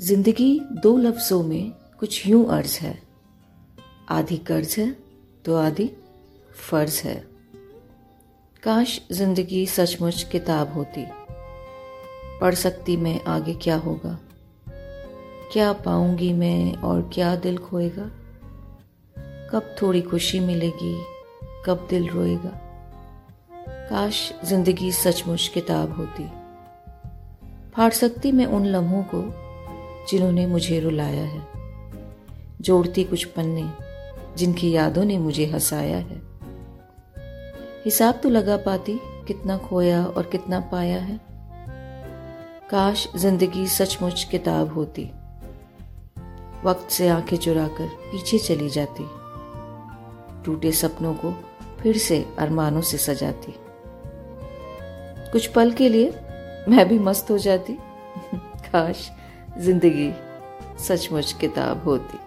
ज़िंदगी दो लफ्जों में कुछ यूँ अर्ज़ है। आधी कर्ज है तो आधी फ़र्ज़ है। काश ज़िंदगी सचमुच किताब होती। पढ़ सकती मैं आगे क्या होगा? क्या पाऊँगी मैं और क्या दिल खोएगा? कब थोड़ी खुशी मिलेगी, कब दिल रोएगा? काश ज़िंदगी सचमुच किताब होती। फाड़ सकती मैं उन लम्हों को जिन्होंने मुझे रुलाया है। जोड़ती कुछ पन्ने जिनकी यादों ने मुझे हंसाया है। हिसाब तो लगा पाती कितना खोया और कितना पाया है। काश ज़िंदगी सचमुच किताब होती। वक्त से आँखें चुराकर पीछे चली जाती। टूटे सपनों को फिर से अरमानों से सजाती। कुछ पल के लिए मैं भी मस्त हो जाती। काश। ज़िंदगी सचमुच किताब होती।